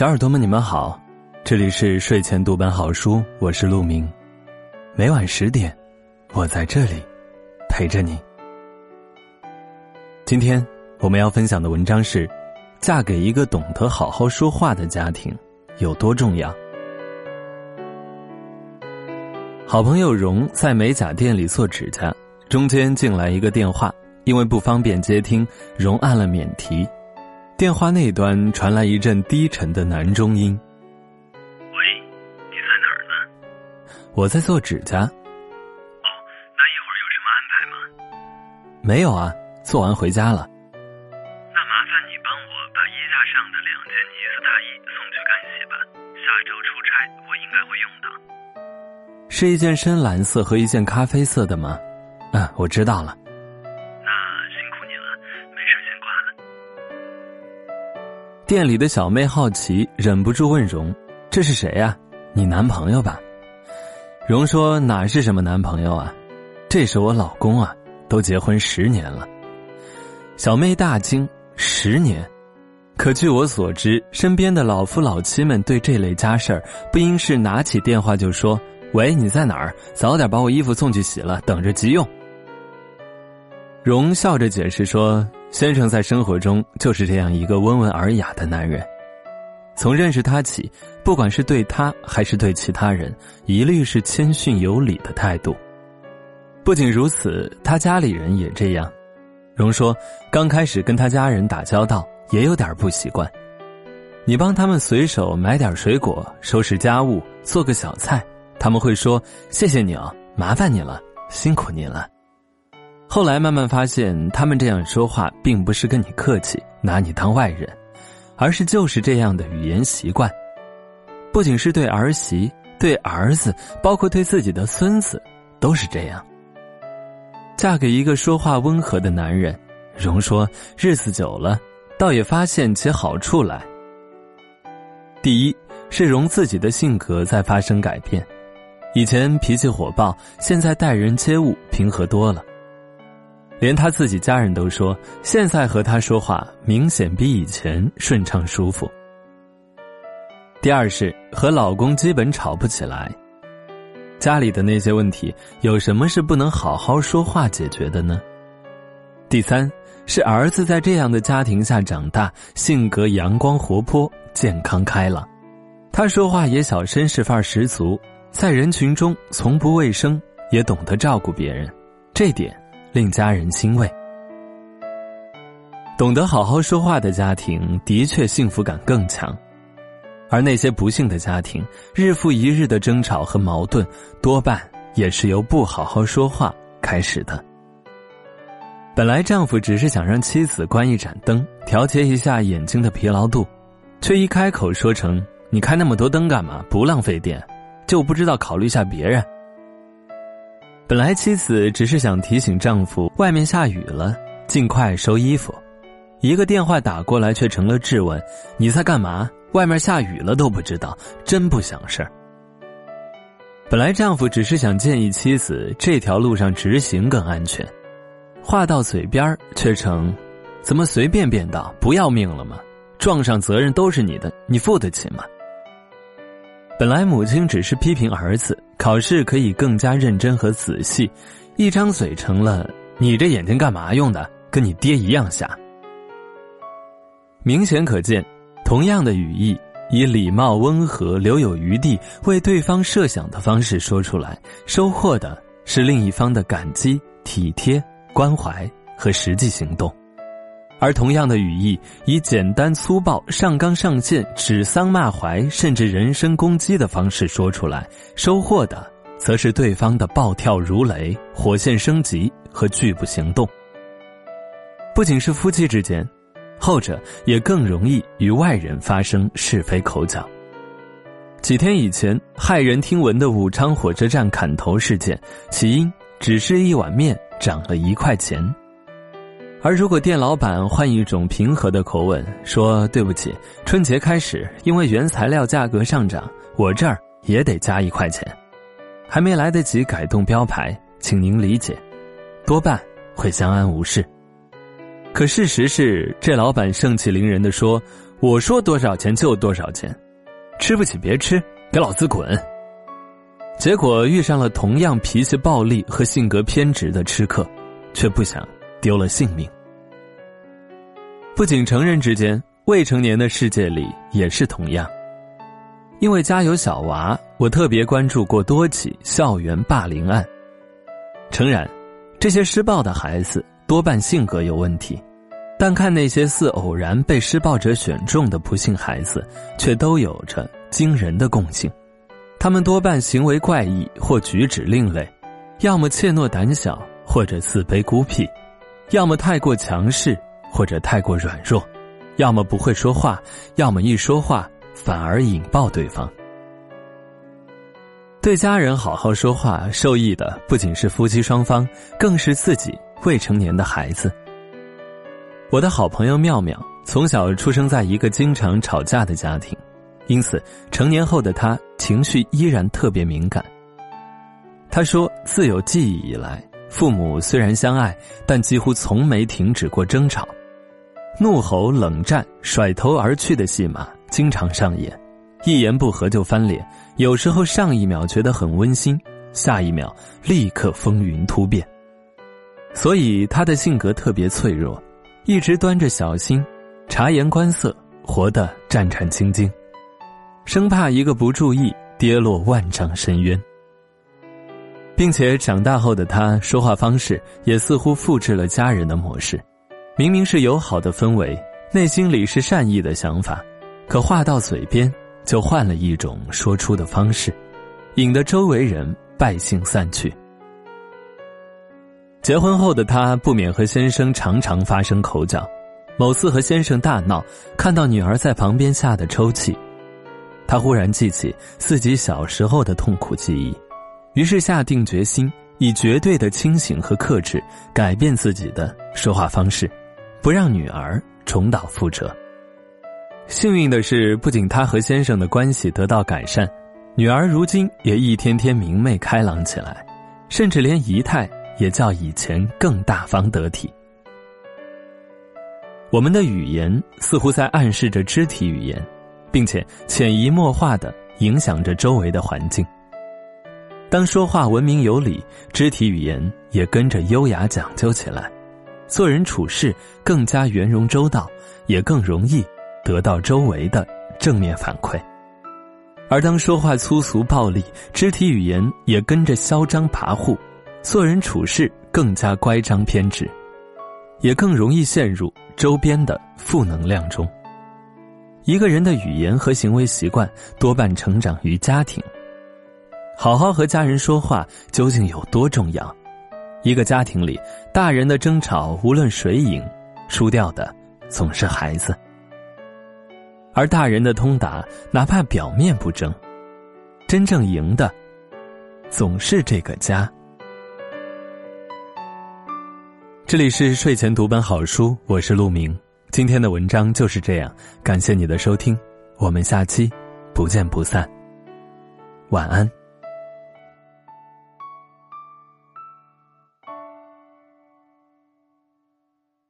小耳朵们，你们好，这里是睡前读本好书，我是陆明。每晚十点，我在这里陪着你。今天我们要分享的文章是：嫁给一个懂得好好说话的家庭有多重要。好朋友荣在美甲店里做指甲，中间进来一个电话，因为不方便接听，荣按了免提。电话那端传来一阵低沉的男中音：“喂，你在哪儿呢？我在做指甲。哦，那一会儿有什么安排吗？没有啊，做完回家了。那麻烦你帮我把衣架上的两件呢子大衣送去干洗吧。下周出差我应该会用到。是一件深蓝色和一件咖啡色的吗？嗯，我知道了。店里的小妹好奇，忍不住问荣：“这是谁呀？你男朋友吧？”荣说：“哪是什么男朋友啊，这是我老公啊，都结婚十年了。”小妹大惊：“十年？可据我所知，身边的老夫老妻们对这类家事儿，不应是拿起电话就说：‘喂，你在哪儿？早点把我衣服送去洗了，等着急用。’”荣笑着解释说。先生在生活中就是这样一个温文尔雅的男人，从认识他起，不管是对他还是对其他人，一律是谦逊有礼的态度。不仅如此，他家里人也这样。荣说，刚开始跟他家人打交道，也有点不习惯。你帮他们随手买点水果、收拾家务、做个小菜，他们会说：“谢谢你啊，麻烦你了，辛苦你了。”后来慢慢发现，他们这样说话，并不是跟你客气，拿你当外人，而是就是这样的语言习惯。不仅是对儿媳、对儿子，包括对自己的孙子，都是这样。嫁给一个说话温和的男人，荣说，日子久了，倒也发现其好处来。第一，是荣自己的性格在发生改变，以前脾气火爆，现在待人接物平和多了。连他自己家人都说，现在和他说话明显比以前顺畅舒服。第二是和老公基本吵不起来，家里的那些问题有什么是不能好好说话解决的呢？第三是儿子在这样的家庭下长大，性格阳光活泼、健康开朗，他说话也小绅士范儿十足，在人群中从不卫生，也懂得照顾别人，这点。令家人欣慰。懂得好好说话的家庭，的确幸福感更强；而那些不幸的家庭，日复一日的争吵和矛盾，多半也是由不好好说话开始的。本来丈夫只是想让妻子关一盏灯，调节一下眼睛的疲劳度，却一开口说成：“你开那么多灯干嘛？不浪费电，就不知道考虑一下别人。”本来妻子只是想提醒丈夫外面下雨了，尽快收衣服。一个电话打过来，却成了质问：“你在干嘛？外面下雨了都不知道，真不想事儿。”本来丈夫只是想建议妻子这条路上直行更安全，话到嘴边却成：“怎么随便变道？不要命了吗？撞上责任都是你的，你付得起吗？”本来母亲只是批评儿子考试可以更加认真和仔细，一张嘴成了你这眼睛干嘛用的？跟你爹一样瞎。明显可见，同样的语义，以礼貌、温和、留有余地为对方设想的方式说出来，收获的是另一方的感激、体贴、关怀和实际行动。而同样的语义，以简单粗暴、上纲上线、指桑骂槐，甚至人身攻击的方式说出来，收获的则是对方的暴跳如雷、火线升级和拒不行动。不仅是夫妻之间，后者也更容易与外人发生是非口角。几天以前，骇人听闻的武昌火车站砍头事件，起因只是一碗面涨了一块钱。而如果店老板换一种平和的口吻说：“对不起，春节开始，因为原材料价格上涨，我这儿也得加一块钱，还没来得及改动标牌，请您理解。”多半会相安无事。可事实是，这老板盛气凌人的说：“我说多少钱就多少钱，吃不起别吃，给老子滚。结果遇上了同样脾气暴戾和性格偏执的吃客，却不想丢了性命。不仅成人之间，未成年的世界里也是同样。因为家有小娃，我特别关注过多起校园霸凌案。诚然，这些施暴的孩子多半性格有问题，但看那些似偶然被施暴者选中的不幸孩子，却都有着惊人的共性。他们多半行为怪异或举止另类，要么怯懦胆小，或者自卑孤僻；要么太过强势，或者太过软弱；要么不会说话，要么一说话。反而引爆对方。对家人好好说话，受益的不仅是夫妻双方，更是自己未成年的孩子。我的好朋友妙妙从小出生在一个经常吵架的家庭，因此成年后的她情绪依然特别敏感。她说，自有记忆以来，父母虽然相爱，但几乎从没停止过争吵，怒吼、冷战、甩头而去的戏码。经常上演，一言不合就翻脸，有时候上一秒觉得很温馨，下一秒立刻风云突变。所以他的性格特别脆弱，一直端着小心，察言观色，活得战战兢兢，生怕一个不注意跌落万丈深渊。并且长大后的他说话方式也似乎复制了家人的模式，明明是友好的氛围，内心里是善意的想法。可话到嘴边，就换了一种说出的方式，引得周围人败兴散去。结婚后的他不免和先生常常发生口角，某次和先生大闹，看到女儿在旁边吓得抽泣，他忽然记起自己小时候的痛苦记忆，于是下定决心以绝对的清醒和克制改变自己的说话方式，不让女儿重蹈覆辙。幸运的是，不仅他和先生的关系得到改善，女儿如今也一天天明媚开朗起来，甚至连仪态也较以前更大方得体。我们的语言似乎在暗示着肢体语言，并且潜移默化的影响着周围的环境。当说话文明有礼，肢体语言也跟着优雅讲究起来，做人处事更加圆融周到，也更容易。得到周围的正面反馈，而当说话粗俗暴力，肢体语言也跟着嚣张跋扈，做人处事更加乖张偏执，也更容易陷入周边的负能量中。一个人的语言和行为习惯多半成长于家庭。好好和家人说话究竟有多重要？一个家庭里，大人的争吵无论谁赢，输掉的总是孩子。而大人的通达，哪怕表面不争，真正赢的，总是这个家。这里是睡前读本好书，我是陆明。今天的文章就是这样，感谢你的收听，我们下期不见不散。晚安。